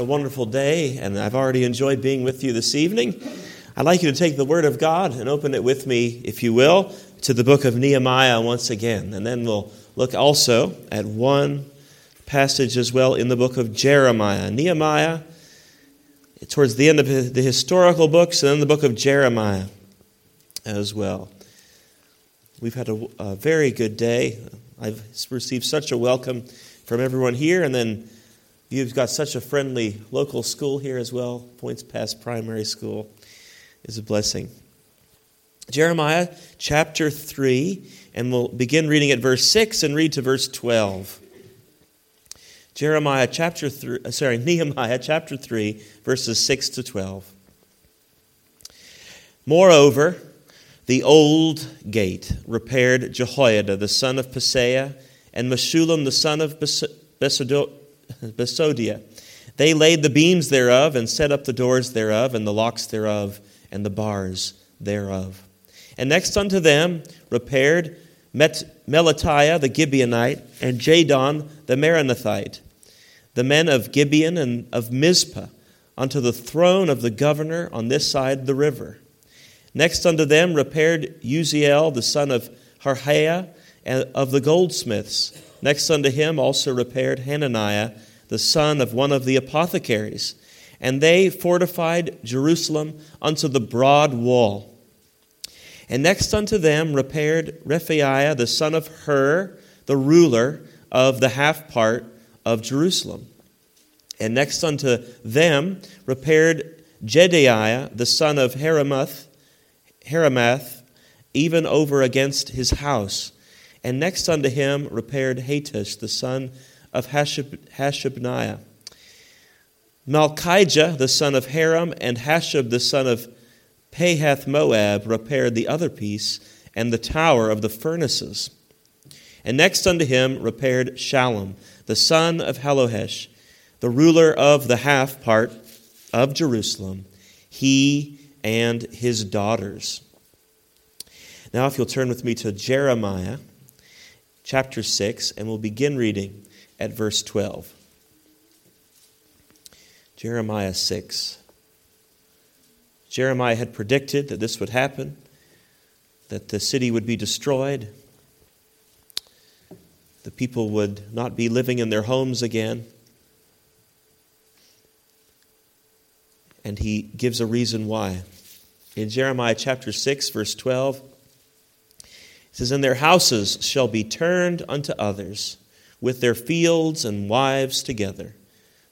a wonderful day, and I've already enjoyed being with you this evening. I'd like you to take the Word of God and open it with me, if you will, to the book of Nehemiah once again. And then we'll look also at one passage as well in the book of Jeremiah. Nehemiah, towards the end of the historical books, and then the book of Jeremiah as well. We've had a, a very good day. I've received such a welcome from everyone here, and then You've got such a friendly local school here as well. Poyntzpass Primary School is a blessing. Jeremiah chapter 3, and we'll begin reading at verse 6 and read to verse 12. Jeremiah chapter 3, uh, sorry, Nehemiah chapter 3, verses 6 to 12. Moreover, the old gate repaired Jehoiada the son of Paseah and Meshullam the son of Besodot Besodeiah. They laid the beams thereof, and set up the doors thereof, and the locks thereof, and the bars thereof. And next unto them repaired Met- Melatiah the Gibeonite, and Jadon the Meronothite, the men of Gibeon and of Mizpah, unto the throne of the governor on this side the river. Next unto them repaired Uzziel the son of Harhaiah of the goldsmiths. Next unto him also repaired Hananiah, the son of one of the apothecaries. And they fortified Jerusalem unto the broad wall. And next unto them repaired Rephaiah, the son of Hur, the ruler of the half part of Jerusalem. And next unto them repaired Jedaiah, the son of Heramoth, Haramath, even over against his house and next unto him repaired Hattush, the son of Hashab- Hashabniah. Malchijah, the son of Haram, and Hashab, the son of Pahath Moab, repaired the other piece and the tower of the furnaces. And next unto him repaired Shallum, the son of Halohesh, the ruler of the half part of Jerusalem, he and his daughters. Now, if you'll turn with me to Jeremiah chapter 6, and we'll begin reading at verse 12. Jeremiah 6. Jeremiah had predicted that this would happen, that the city would be destroyed, the people would not be living in their homes again. And he gives a reason why. In Jeremiah chapter 6, verse 12, says, And their houses shall be turned unto others, with their fields and wives together.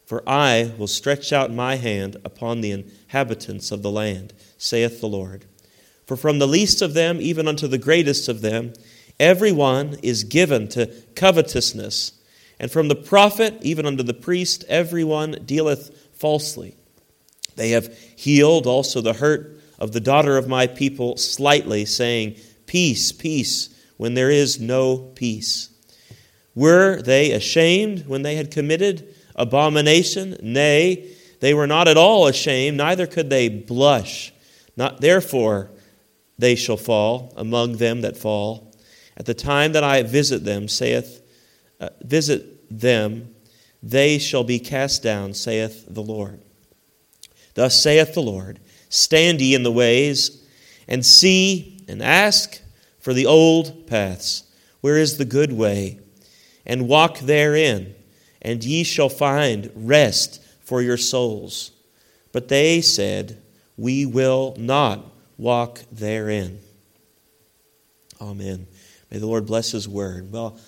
For I will stretch out my hand upon the inhabitants of the land, saith the Lord. For from the least of them, even unto the greatest of them, every one is given to covetousness. And from the prophet, even unto the priest, every one dealeth falsely. They have healed also the hurt of the daughter of my people slightly, saying, Peace, peace, when there is no peace. Were they ashamed when they had committed abomination? Nay, they were not at all ashamed, neither could they blush. Not therefore they shall fall among them that fall. At the time that I visit them, saith, uh, visit them, they shall be cast down, saith the Lord. Thus saith the Lord Stand ye in the ways, and see and ask for the old paths, where is the good way, and walk therein, and ye shall find rest for your souls. But they said, We will not walk therein. Amen. May the Lord bless His word. Well,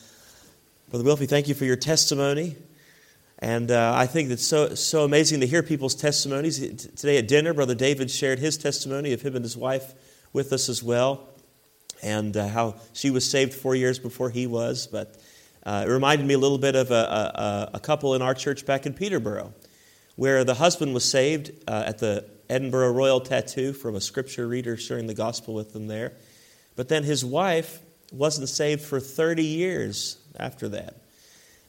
Brother Wilfie, thank you for your testimony. And uh, I think it's so, so amazing to hear people's testimonies. Today at dinner, Brother David shared his testimony of him and his wife with us as well and uh, how she was saved four years before he was. But uh, it reminded me a little bit of a, a, a, couple in our church back in Peterborough, where the husband was saved uh, at the Edinburgh Royal Tattoo from a scripture reader sharing the gospel with them there. But then his wife wasn't saved for 30 years after that.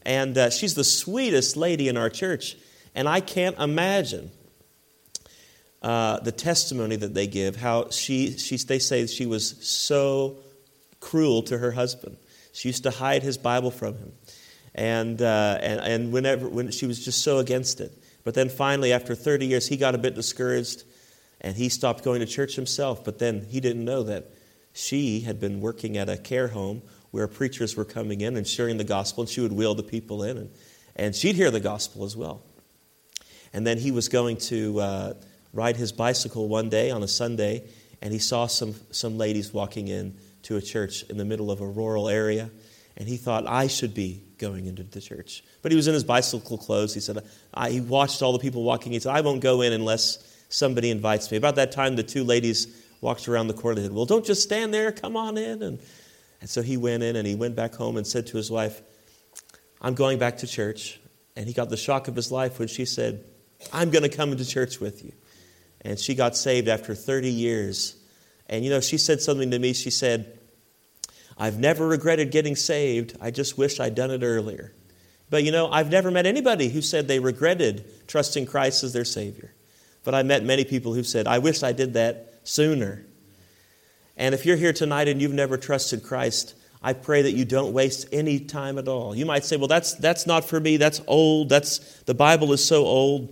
And uh, she's the sweetest lady in our church. And I can't imagine uh, the testimony that they give, how she, she, they say she was so cruel to her husband. She used to hide his Bible from him. And, uh, and, and whenever, when she was just so against it. But then finally, after 30 years, he got a bit discouraged and he stopped going to church himself. But then he didn't know that she had been working at a care home where preachers were coming in and sharing the gospel, and she would wheel the people in, and, and she'd hear the gospel as well. And then he was going to uh, ride his bicycle one day on a Sunday, and he saw some, some ladies walking in to a church in the middle of a rural area, and he thought, I should be going into the church. But he was in his bicycle clothes. He said, I, he watched all the people walking. He said, I won't go in unless somebody invites me. About that time, the two ladies walked around the corner. They said, Well, don't just stand there. Come on in. And, and so he went in and he went back home and said to his wife, I'm going back to church. And he got the shock of his life when she said, I'm going to come into church with you. And she got saved after 30 years. And you know, she said something to me. She said, I've never regretted getting saved. I just wish I'd done it earlier. But you know, I've never met anybody who said they regretted trusting Christ as their Savior. But I met many people who said, I wish I did that sooner. And if you're here tonight and you've never trusted Christ, I pray that you don't waste any time at all. You might say, well, that's, that's not for me. That's old. That's, the Bible is so old.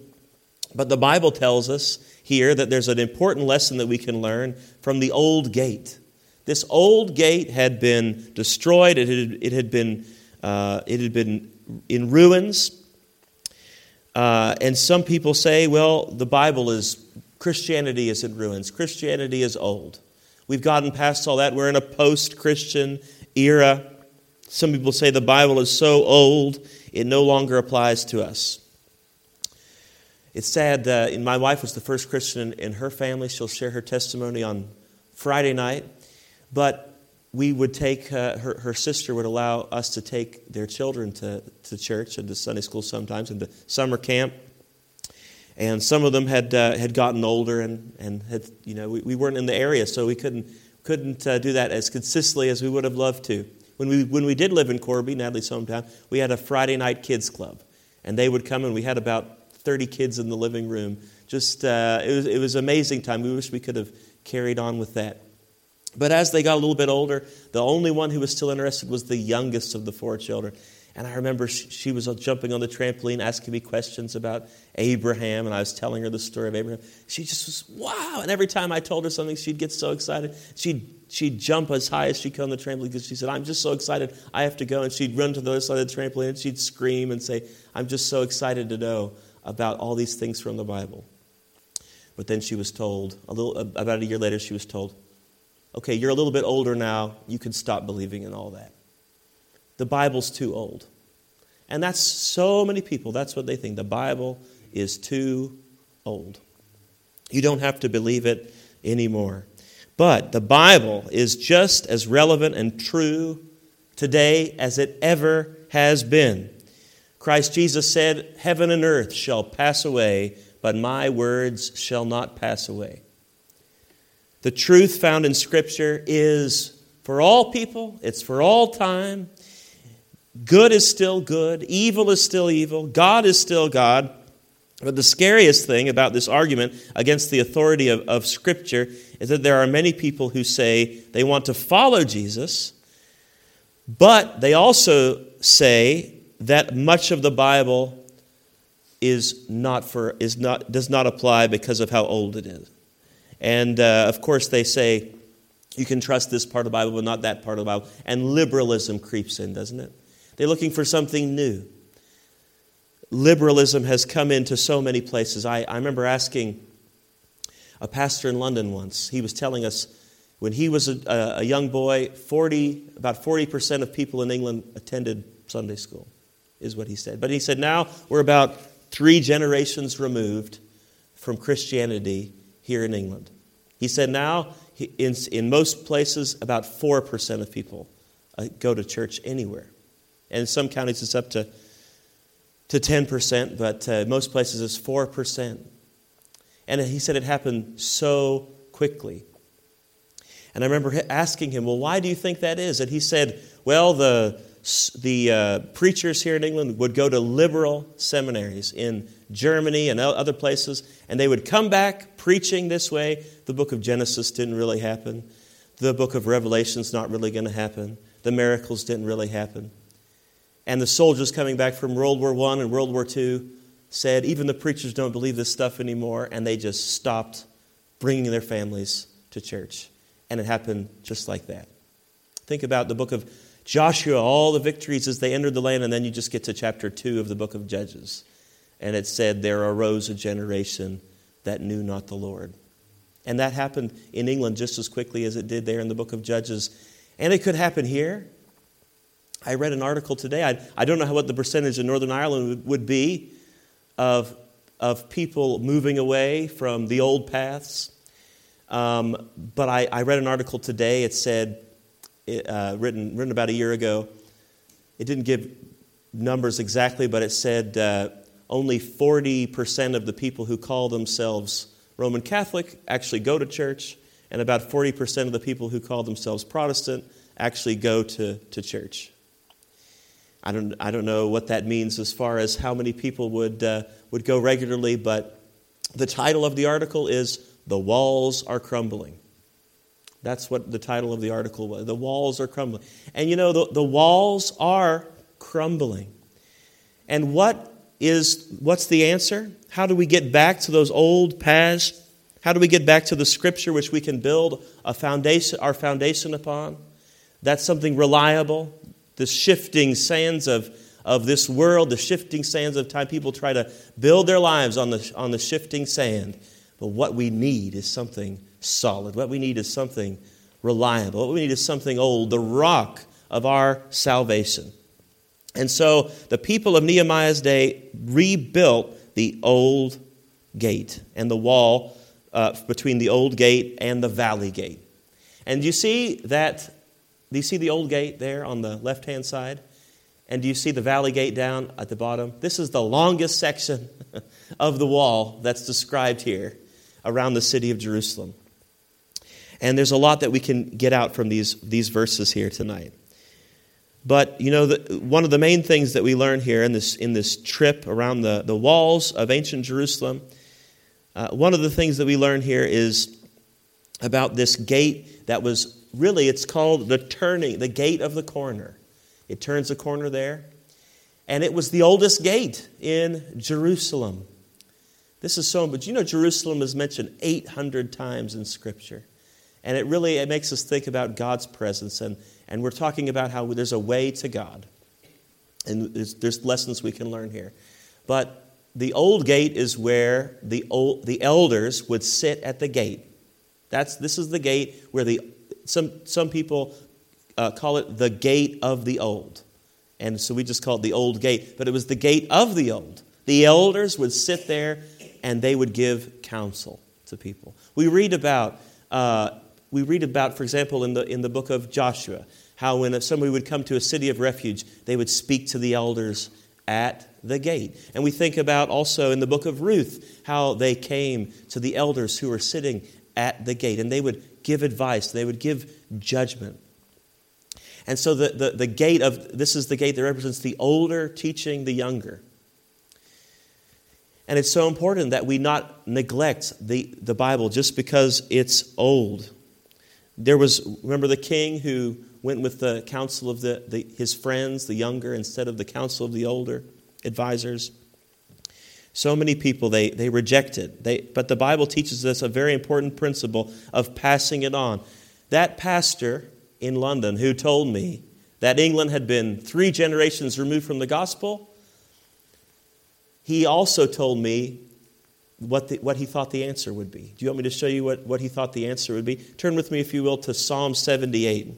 But the Bible tells us here that there's an important lesson that we can learn from the old gate. This old gate had been destroyed, it had, it had, been, uh, it had been in ruins. Uh, and some people say, well, the Bible is, Christianity is in ruins, Christianity is old. We've gotten past all that. We're in a post Christian era. Some people say the Bible is so old, it no longer applies to us. It's sad that my wife was the first Christian in her family. She'll share her testimony on Friday night. But we would take, uh, her, her sister would allow us to take their children to, to church and to Sunday school sometimes and to summer camp. And some of them had, uh, had gotten older and, and had, you know, we, we weren't in the area, so we couldn't, couldn't uh, do that as consistently as we would have loved to. When we, when we did live in Corby, Natalie's hometown, we had a Friday night kids club. And they would come and we had about 30 kids in the living room. Just, uh, it, was, it was amazing time. We wish we could have carried on with that. But as they got a little bit older, the only one who was still interested was the youngest of the four children. And I remember she was jumping on the trampoline, asking me questions about Abraham, and I was telling her the story of Abraham. She just was, wow. And every time I told her something, she'd get so excited. She'd, she'd jump as high as she could on the trampoline because she said, I'm just so excited, I have to go. And she'd run to the other side of the trampoline and she'd scream and say, I'm just so excited to know about all these things from the Bible. But then she was told, a little, about a year later, she was told, okay, you're a little bit older now, you can stop believing in all that. The Bible's too old. And that's so many people, that's what they think. The Bible is too old. You don't have to believe it anymore. But the Bible is just as relevant and true today as it ever has been. Christ Jesus said, Heaven and earth shall pass away, but my words shall not pass away. The truth found in Scripture is for all people, it's for all time. Good is still good, evil is still evil, God is still God. But the scariest thing about this argument against the authority of, of Scripture is that there are many people who say they want to follow Jesus, but they also say that much of the Bible is not for, is not, does not apply because of how old it is. And uh, of course, they say you can trust this part of the Bible, but not that part of the Bible. And liberalism creeps in, doesn't it? They're looking for something new. Liberalism has come into so many places. I, I remember asking a pastor in London once, he was telling us when he was a, a young boy, 40, about 40% of people in England attended Sunday school, is what he said. But he said now we're about three generations removed from Christianity here in England. He said now, in, in most places, about 4% of people uh, go to church anywhere. And in some counties, it's up to, to 10%, but uh, most places, it's 4%. And he said it happened so quickly. And I remember asking him, Well, why do you think that is? And he said, Well, the, the uh, preachers here in England would go to liberal seminaries in Germany and other places, and they would come back preaching this way. The book of Genesis didn't really happen. The book of Revelation's not really going to happen. The miracles didn't really happen. And the soldiers coming back from World War I and World War II said, even the preachers don't believe this stuff anymore, and they just stopped bringing their families to church. And it happened just like that. Think about the book of Joshua, all the victories as they entered the land, and then you just get to chapter 2 of the book of Judges. And it said, There arose a generation that knew not the Lord. And that happened in England just as quickly as it did there in the book of Judges. And it could happen here. I read an article today. I, I don't know what the percentage in Northern Ireland would be of, of people moving away from the old paths. Um, but I, I read an article today. It said uh, written, written about a year ago. It didn't give numbers exactly, but it said uh, only 40% of the people who call themselves Roman Catholic actually go to church, and about 40% of the people who call themselves Protestant actually go to, to church. I don't, I don't know what that means as far as how many people would, uh, would go regularly, but the title of the article is The Walls Are Crumbling. That's what the title of the article was. The walls are crumbling. And you know, the, the walls are crumbling. And what is what's the answer? How do we get back to those old paths? How do we get back to the scripture which we can build a foundation, our foundation upon? That's something reliable. The shifting sands of, of this world, the shifting sands of time, people try to build their lives on the, on the shifting sand. But what we need is something solid. What we need is something reliable. What we need is something old, the rock of our salvation. And so the people of Nehemiah's day rebuilt the old gate and the wall uh, between the old gate and the valley gate. And do you see that, do you see the old gate there on the left hand side? And do you see the valley gate down at the bottom? This is the longest section of the wall that's described here around the city of Jerusalem. And there's a lot that we can get out from these, these verses here tonight. But, you know, the, one of the main things that we learn here in this, in this trip around the, the walls of ancient Jerusalem, uh, one of the things that we learn here is about this gate that was really, it's called the turning, the gate of the corner. It turns a corner there. And it was the oldest gate in Jerusalem. This is so, but you know, Jerusalem is mentioned 800 times in Scripture. And it really it makes us think about God's presence. And, and we're talking about how there's a way to God. And there's, there's lessons we can learn here. But the old gate is where the, old, the elders would sit at the gate. That's, this is the gate where the, some, some people uh, call it the gate of the old. And so we just call it the old gate. But it was the gate of the old. The elders would sit there and they would give counsel to people. We read about uh, we read about, for example, in the, in the book of Joshua, how when somebody would come to a city of refuge, they would speak to the elders at the gate. And we think about also in the book of Ruth how they came to the elders who were sitting at the gate and they would give advice, they would give judgment. And so the, the, the gate of this is the gate that represents the older teaching the younger. And it's so important that we not neglect the, the Bible just because it's old. There was, remember the king who went with the counsel of the, the, his friends, the younger, instead of the counsel of the older advisors? So many people, they, they reject it. They, but the Bible teaches us a very important principle of passing it on. That pastor in London who told me that England had been three generations removed from the gospel, he also told me what, the, what he thought the answer would be. Do you want me to show you what, what he thought the answer would be? Turn with me, if you will, to Psalm 78.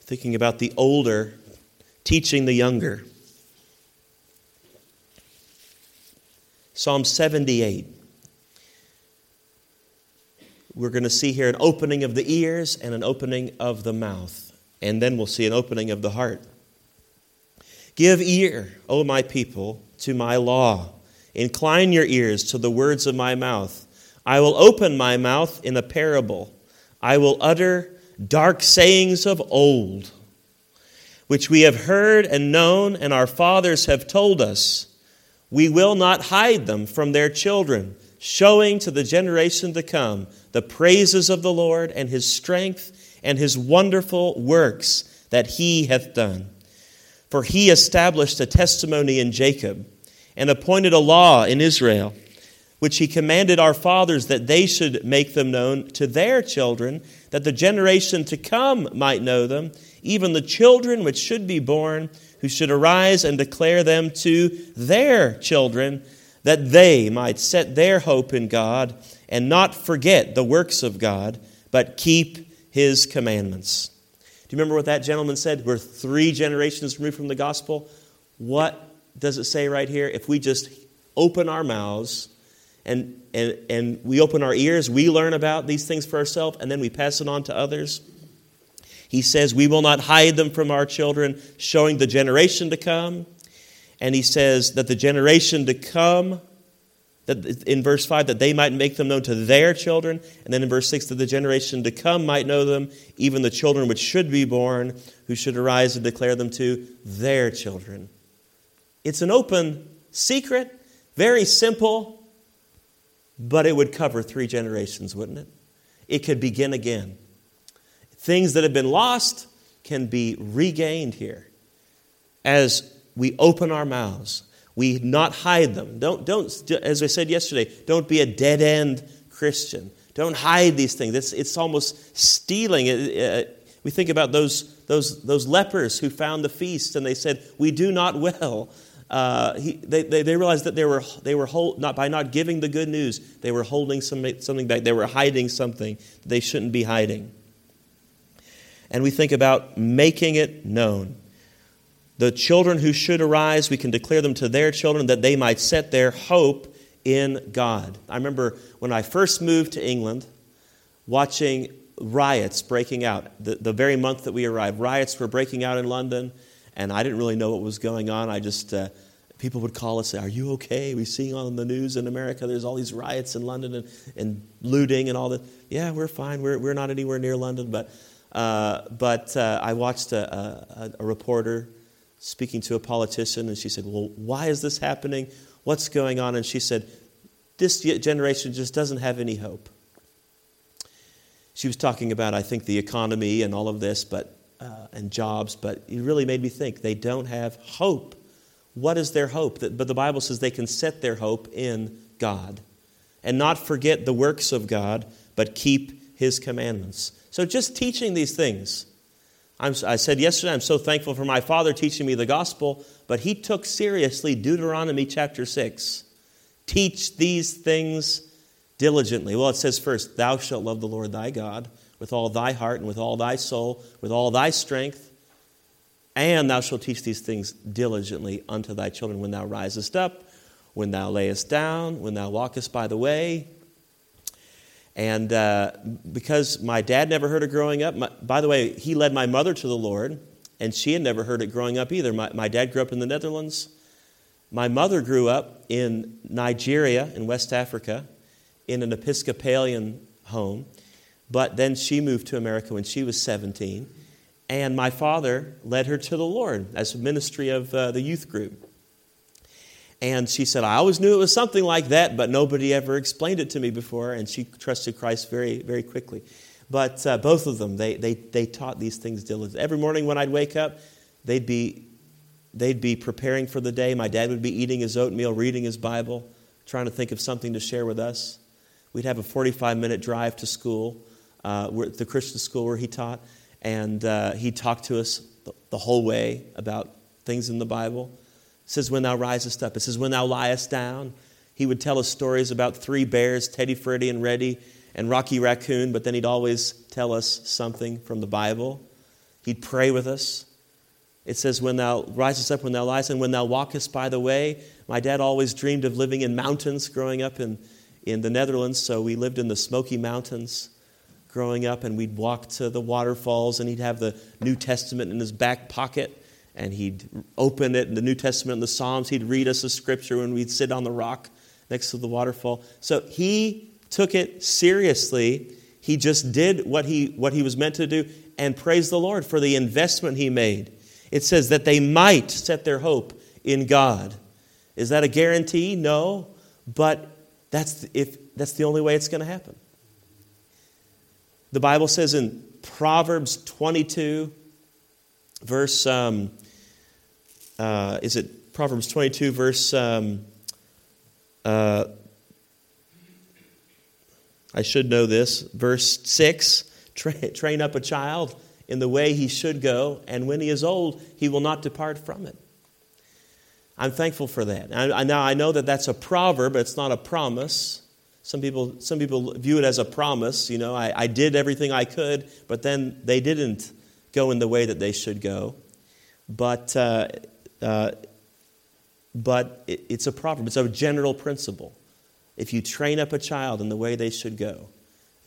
Thinking about the older teaching the younger. Psalm 78 we're going to see here an opening of the ears and an opening of the mouth. And then we'll see an opening of the heart. Give ear, O my people, to my law. Incline your ears to the words of my mouth. I will open my mouth in a parable. I will utter dark sayings of old, which we have heard and known, and our fathers have told us. We will not hide them from their children showing to the generation to come the praises of the Lord and his strength and his wonderful works that he hath done. For he established a testimony in Jacob and appointed a law in Israel, which he commanded our fathers that they should make them known to their children, that the generation to come might know them, even the children which should be born, who should arise and declare them to their children, that they might set their hope in God and not forget the works of God, but keep his commandments. Do you remember what that gentleman said? We're three generations removed from the gospel. What does it say right here? If we just open our mouths and, and, and we open our ears, we learn about these things for ourselves, and then we pass it on to others. He says, We will not hide them from our children, showing the generation to come. And he says that the generation to come that in verse 5 that they might make them known to their children. And then in verse 6 that the generation to come might know them even the children which should be born who should arise and declare them to their children. It's an open secret very simple but it would cover three generations wouldn't it? It could begin again. Things that have been lost can be regained here. As we open our mouths we not hide them. Don't, don't, as I said yesterday, don't be a dead end Christian. Don't hide these things. It's, it's almost stealing. Uh, we think about those, those, those lepers who found the feast and they said, We do not well. Uh, he, they, they, they, realized that they were, they were hold, not, by not giving the good news, they were holding some, something back. They were hiding something they shouldn't be hiding. And we think about making it known. The children who should arise, we can declare them to their children that they might set their hope in God. I remember when I first moved to England, watching riots breaking out. The, the very month that we arrived, riots were breaking out in London, and I didn't really know what was going on. I just, uh, people would call us, say, Are you okay? We're seeing on the news in America there's all these riots in London and, and looting and all that. Yeah, we're fine. We're, we're not anywhere near London, but, uh, but uh, I watched a, a, a reporter speaking to a politician, and she said, Well, why is this happening? What's going on? And she said, This generation just doesn't have any hope. She was talking about, I think, the economy and all of this, but uh, and jobs, but it really made me think they don't have hope. What is their hope? But the Bible says they can set their hope in God and not forget the works of God, but keep His commandments. So just teaching these things I'm, i said yesterday, I'm so thankful for my father teaching me the gospel, but he took seriously Deuteronomy chapter 6. Teach these things diligently. Well, it says first, Thou shalt love the Lord thy God with all thy heart and with all thy soul, with all thy strength, and thou shalt teach these things diligently unto thy children when thou risest up, when thou layest down, when thou walkest by the way, and uh, because my dad never heard it growing up, my, by the way, he led my mother to the Lord, and she had never heard it growing up either. My, my dad grew up in the Netherlands. My mother grew up in Nigeria, in West Africa, in an Episcopalian home. But then she moved to America when she was 17. And my father led her to the Lord as a ministry of uh, the youth group. And she said, I always knew it was something like that, but nobody ever explained it to me before. And she trusted Christ very, very quickly. But uh, both of them, they, they, they taught these things diligently. Every morning when I'd wake up, they'd be, they'd be preparing for the day. My dad would be eating his oatmeal, reading his Bible, trying to think of something to share with us. We'd have a 45 minute drive to school, uh, the Christian school where he taught. And uh, he'd talk to us the, the whole way about things in the Bible. It says, When thou risest up. It says, When thou liest down. He would tell us stories about three bears, Teddy, Freddy, and Reddy, and Rocky Raccoon, but then he'd always tell us something from the Bible. He'd pray with us. It says, When thou risest up, when thou liest, and when thou walkest by the way. My dad always dreamed of living in mountains growing up in, in the Netherlands, so we lived in the Smoky Mountains growing up, and we'd walk to the waterfalls, and he'd have the New Testament in his back pocket and he'd open it in the New Testament and the Psalms. He'd read us a scripture when we'd sit on the rock next to the waterfall. So he took it seriously. He just did what he, what he was meant to do and praise the Lord for the investment he made. It says that they might set their hope in God. Is that a guarantee? No. But That's if that's the only way it's going to happen. The Bible says in Proverbs 22, verse, um, uh, is it Proverbs 22, verse, um, uh, I should know this, verse 6 tra- train up a child in the way he should go, and when he is old, he will not depart from it. I'm thankful for that. Now, I know that that's a proverb, but it's not a promise. Some people, some people view it as a promise. You know, I, I did everything I could, but then they didn't go in the way that they should go. But, uh, uh, but it, it's a proverb, it's a general principle. If you train up a child in the way they should go,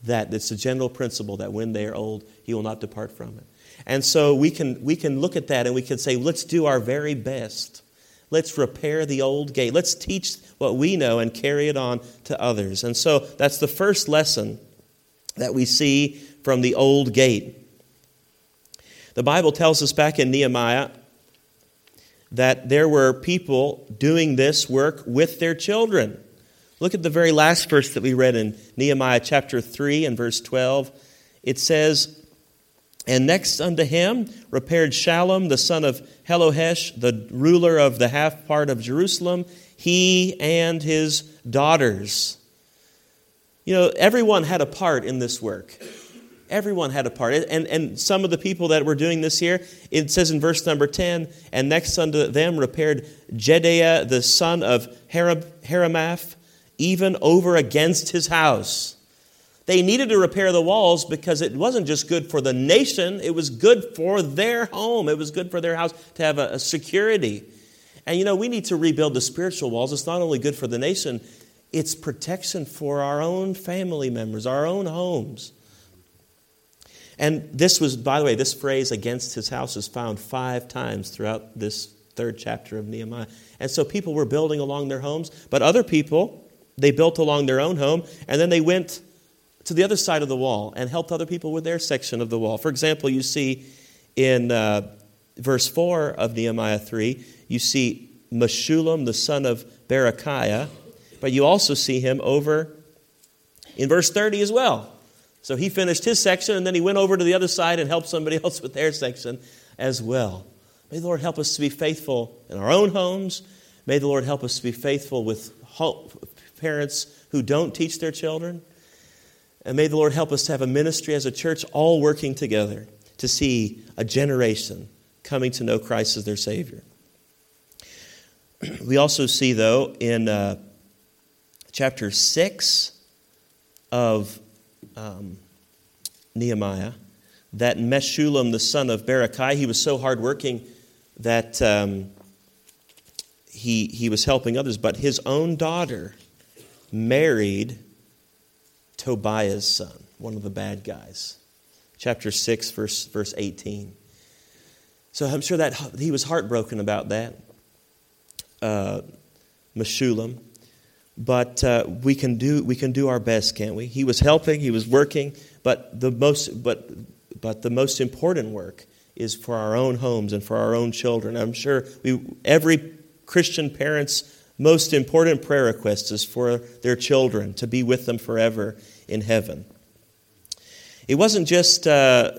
that it's a general principle that when they are old, he will not depart from it. And so we can, we can look at that and we can say, let's do our very best Let's repair the old gate. Let's teach what we know and carry it on to others. And so that's the first lesson that we see from the old gate. The Bible tells us back in Nehemiah that there were people doing this work with their children. Look at the very last verse that we read in Nehemiah chapter 3 and verse 12. It says, and next unto him repaired Shallum, the son of Halohesh, the ruler of the half part of Jerusalem, he and his daughters. You know, everyone had a part in this work. Everyone had a part. And, and some of the people that were doing this here, it says in verse number 10, and next unto them repaired Jedaiah, the son of Haramath, even over against his house. They needed to repair the walls because it wasn't just good for the nation, it was good for their home. It was good for their house to have a, a security. And you know, we need to rebuild the spiritual walls. It's not only good for the nation, it's protection for our own family members, our own homes. And this was, by the way, this phrase against his house is found five times throughout this third chapter of Nehemiah. And so people were building along their homes, but other people, they built along their own home, and then they went to the other side of the wall and helped other people with their section of the wall. For example, you see in uh, verse 4 of Nehemiah 3, you see Meshullam, the son of Berechiah, but you also see him over in verse 30 as well. So he finished his section and then he went over to the other side and helped somebody else with their section as well. May the Lord help us to be faithful in our own homes. May the Lord help us to be faithful with parents who don't teach their children. And may the Lord help us to have a ministry as a church, all working together to see a generation coming to know Christ as their Savior. We also see, though, in uh, chapter 6 of um, Nehemiah, that Meshullam, the son of Barakai, he was so hardworking that um, he, he was helping others, but his own daughter married Tobiah's son, one of the bad guys. Chapter 6, verse, verse 18. So I'm sure that he was heartbroken about that, uh, Meshullam. But uh, we, can do, we can do our best, can't we? He was helping, he was working, but the most, but, but the most important work is for our own homes and for our own children. I'm sure we, every Christian parent's most important prayer request is for their children to be with them forever in heaven. It wasn't just, uh,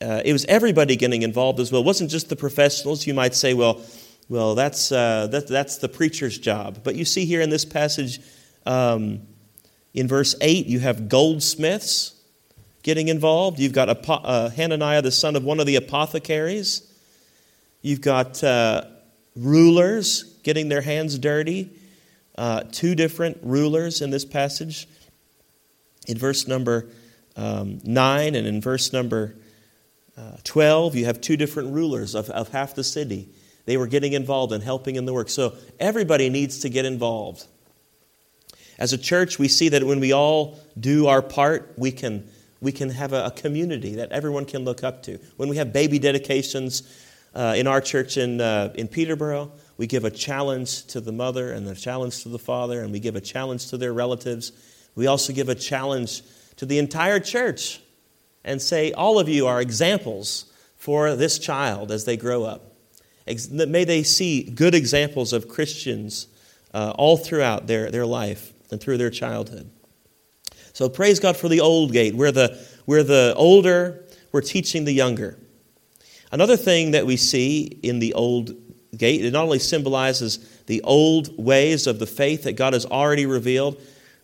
uh, it was everybody getting involved as well. It wasn't just the professionals. You might say, well, well, that's, uh, that, that's the preacher's job. But you see here in this passage, um, in verse 8, you have goldsmiths getting involved. You've got uh, Hananiah, the son of one of the apothecaries. You've got uh, rulers getting their hands dirty. Uh, two different rulers in this passage in verse number um, 9 and in verse number uh, 12, you have two different rulers of, of half the city. They were getting involved and helping in the work. So everybody needs to get involved. As a church, we see that when we all do our part, we can, we can have a, a community that everyone can look up to. When we have baby dedications uh, in our church in, uh, in Peterborough, we give a challenge to the mother and a challenge to the father, and we give a challenge to their relatives we also give a challenge to the entire church and say, All of you are examples for this child as they grow up. May they see good examples of Christians uh, all throughout their, their life. and through their childhood. So praise God for the old gate. We're the, we're the older, we're teaching the younger. Another thing that we see in the old gate, it not only symbolizes the old ways of the faith that God has already revealed,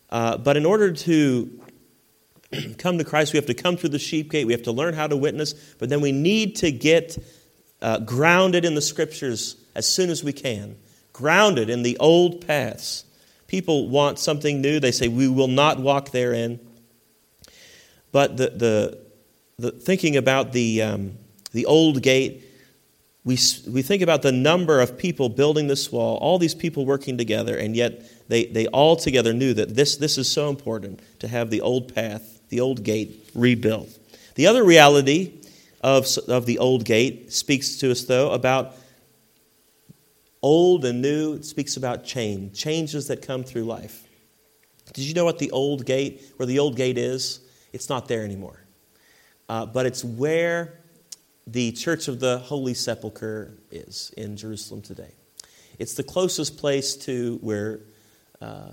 uh, but in order to come to Christ, we have to come through the sheep gate, we have to learn how to witness, but then we need to get uh, grounded in the scriptures as soon as we can, grounded in the old paths. People want something new. They say, We will not walk therein. But the, the, the thinking about the, um, the old gate, we, we think about the number of people building this wall, all these people working together, and yet they, they all together knew that this, this is so important to have the old path, the old gate rebuilt. The other reality of, of the old gate speaks to us, though, about old and new. It speaks about change, changes that come through life. Did you know what the old gate, where the old gate is? It's not there anymore. Uh, but it's where the Church of the Holy Sepulchre is in Jerusalem today. It's the closest place to where uh,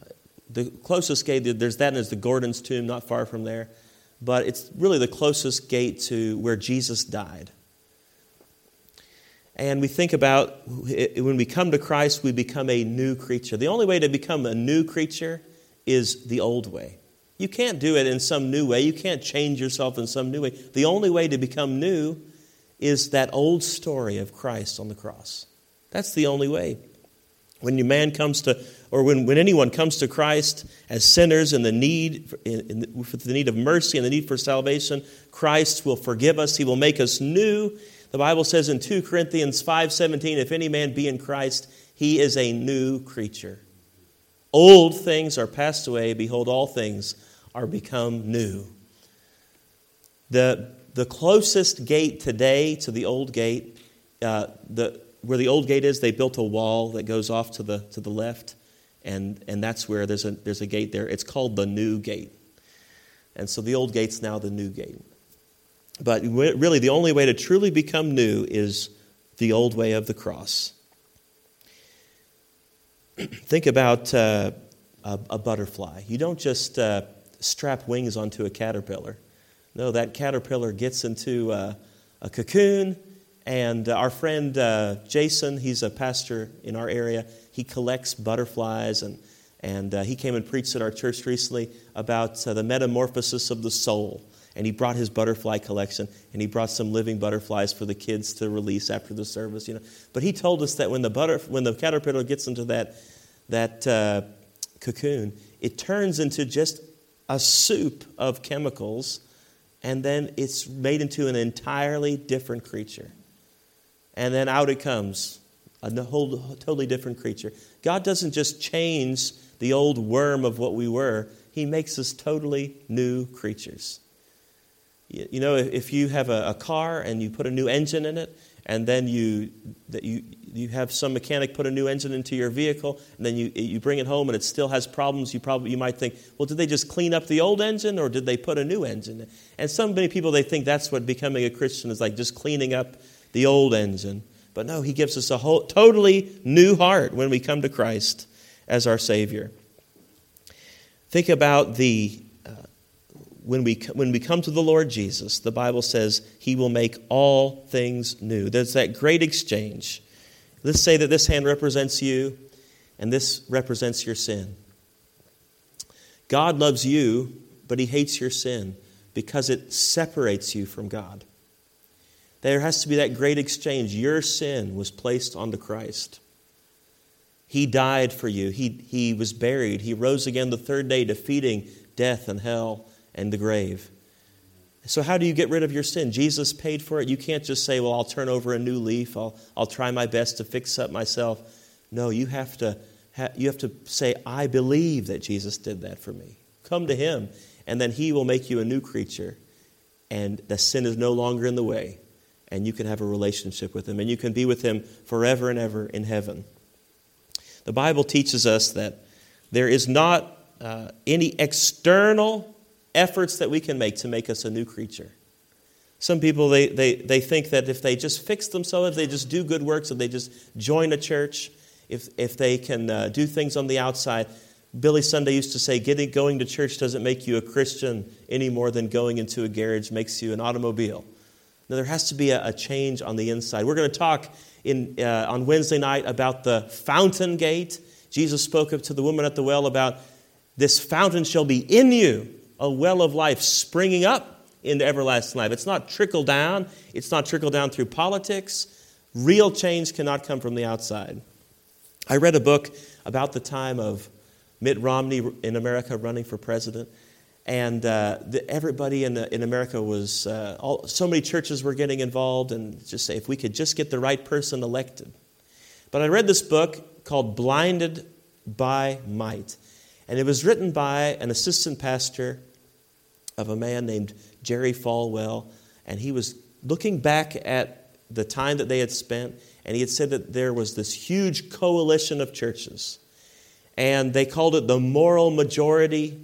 the closest gate, there's that, and there's the Gordon's tomb not far from there. But it's really the closest gate to where Jesus died. And we think about when we come to Christ, we become a new creature. The only way to become a new creature is the old way. You can't do it in some new way. You can't change yourself in some new way. The only way to become new is that old story of Christ on the cross. That's the only way. When your man comes to, or when, when anyone comes to Christ as sinners in the need, in, in, for the need of mercy and the need for salvation, Christ will forgive us. He will make us new the Bible says in 2 Corinthians 5:17, if any man be in Christ, he is a new creature. Old things are passed away, behold all things are become new. The, the closest gate today to the old gate, uh, the, where the old gate is, they built a wall that goes off to the, to the left, and, and that's where there's a, there's a gate there. It's called the new gate. And so the old gate's now the new gate. But really, the only way to truly become new is the old way of the cross. Think about uh, a, a, butterfly. You don't just uh, strap wings onto a caterpillar. No, that caterpillar gets into uh, a cocoon, and our friend uh, Jason, he's a pastor in our area, he collects butterflies, and, and uh, he came and preached at our church recently about uh, the metamorphosis of the soul. And he brought his butterfly collection and he brought some living butterflies for the kids to release after the service you know. But he told us that when the butter when the caterpillar gets into that that uh, cocoon it turns into just a soup of chemicals and then it's made into an entirely different creature and then out it comes a whole totally different creature. God doesn't just change the old worm of what we were. He makes us totally new creatures. You know, if you have a, a car and you put a new engine in it, and then you, that you, you have some mechanic put a new engine into your vehicle, and then you, you bring it home and it still has problems, you, probably, you might think, well, did they just clean up the old engine or did they put a new engine in? And so many people, they think that's what becoming a Christian is like, just cleaning up the old engine. But no, he gives us a whole, totally new heart when we come to Christ as our Savior. Think about the uh, when we, when we come to the Lord Jesus, the Bible says he will make all things new. There's that great exchange. Let's say that this hand represents you and this represents your sin. God loves you, but he hates your sin because it separates you from God. There has to be that great exchange. Your sin was placed onto Christ. He died for you. He, he was buried. He rose again the third day, defeating death and hell and the grave. So, how do you get rid of your sin? Jesus paid for it. You can't just say, Well, I'll turn over a new leaf, I'll, I'll try my best to fix up myself. No, you have, to, you have to say, I believe that Jesus did that for me. Come to Him, and then He will make you a new creature, and the sin is no longer in the way, and you can have a relationship with Him, and you can be with Him forever and ever in heaven. The Bible teaches us that there is not uh, any external efforts that we can make to make us a new creature. Some people, they, they, they think that if they just fix themselves, if they just do good works, if they just join a church, if, if they can uh, do things on the outside, Billy Sunday used to say, getting, going to church doesn't make you a Christian any more than going into a garage makes you an automobile. Now, there has to be a, a change on the inside. We're going to talk in, uh, on Wednesday night about the fountain gate. Jesus spoke to the woman at the well about this fountain shall be in you, a well of life springing up into everlasting life. It's not trickle down, it's not trickle down through politics. Real change cannot come from the outside. I read a book about the time of Mitt Romney in America running for president. And uh, the, everybody in, the, in America was, uh, all, so many churches were getting involved and just say, if we could just get the right person elected. But I read this book called Blinded by Might. And it was written by an assistant pastor of a man named Jerry Falwell. And he was looking back at the time that they had spent, and he had said that there was this huge coalition of churches and they called it the moral majority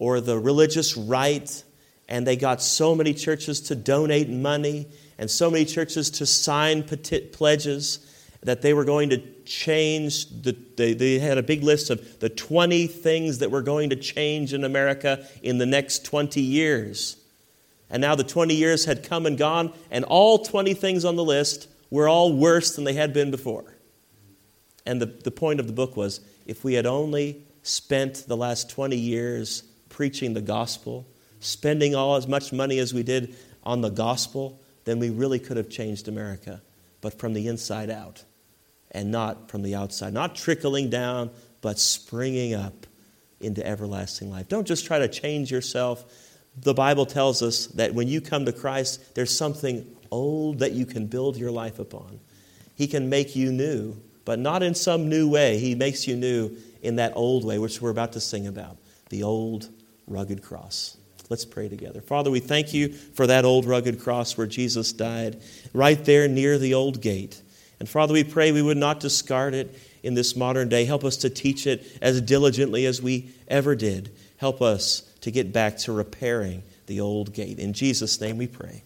or the religious right. And they got so many churches to donate money and so many churches to sign pledges that they were going to change. The, they, they had a big list of the 20 things that were going to change in America in the next 20 years. And now the 20 years had come and gone, and all 20 things on the list were all worse than they had been before. And the, the point of the book was if we had only spent the last 20 years preaching the gospel, spending all as much money as we did on the gospel, then we really could have changed America, but from the inside out and not from the outside. Not trickling down, but springing up into everlasting life. Don't just try to change yourself. The Bible tells us that when you come to Christ, there's something old that you can build your life upon. He can make you new but not in some new way. He makes you new in that old way, which we're about to sing about the old rugged cross. Let's pray together. Father, we thank you for that old rugged cross where Jesus died, right there near the old gate. And Father, we pray we would not discard it in this modern day. Help us to teach it as diligently as we ever did. Help us to get back to repairing the old gate. In Jesus' name we pray.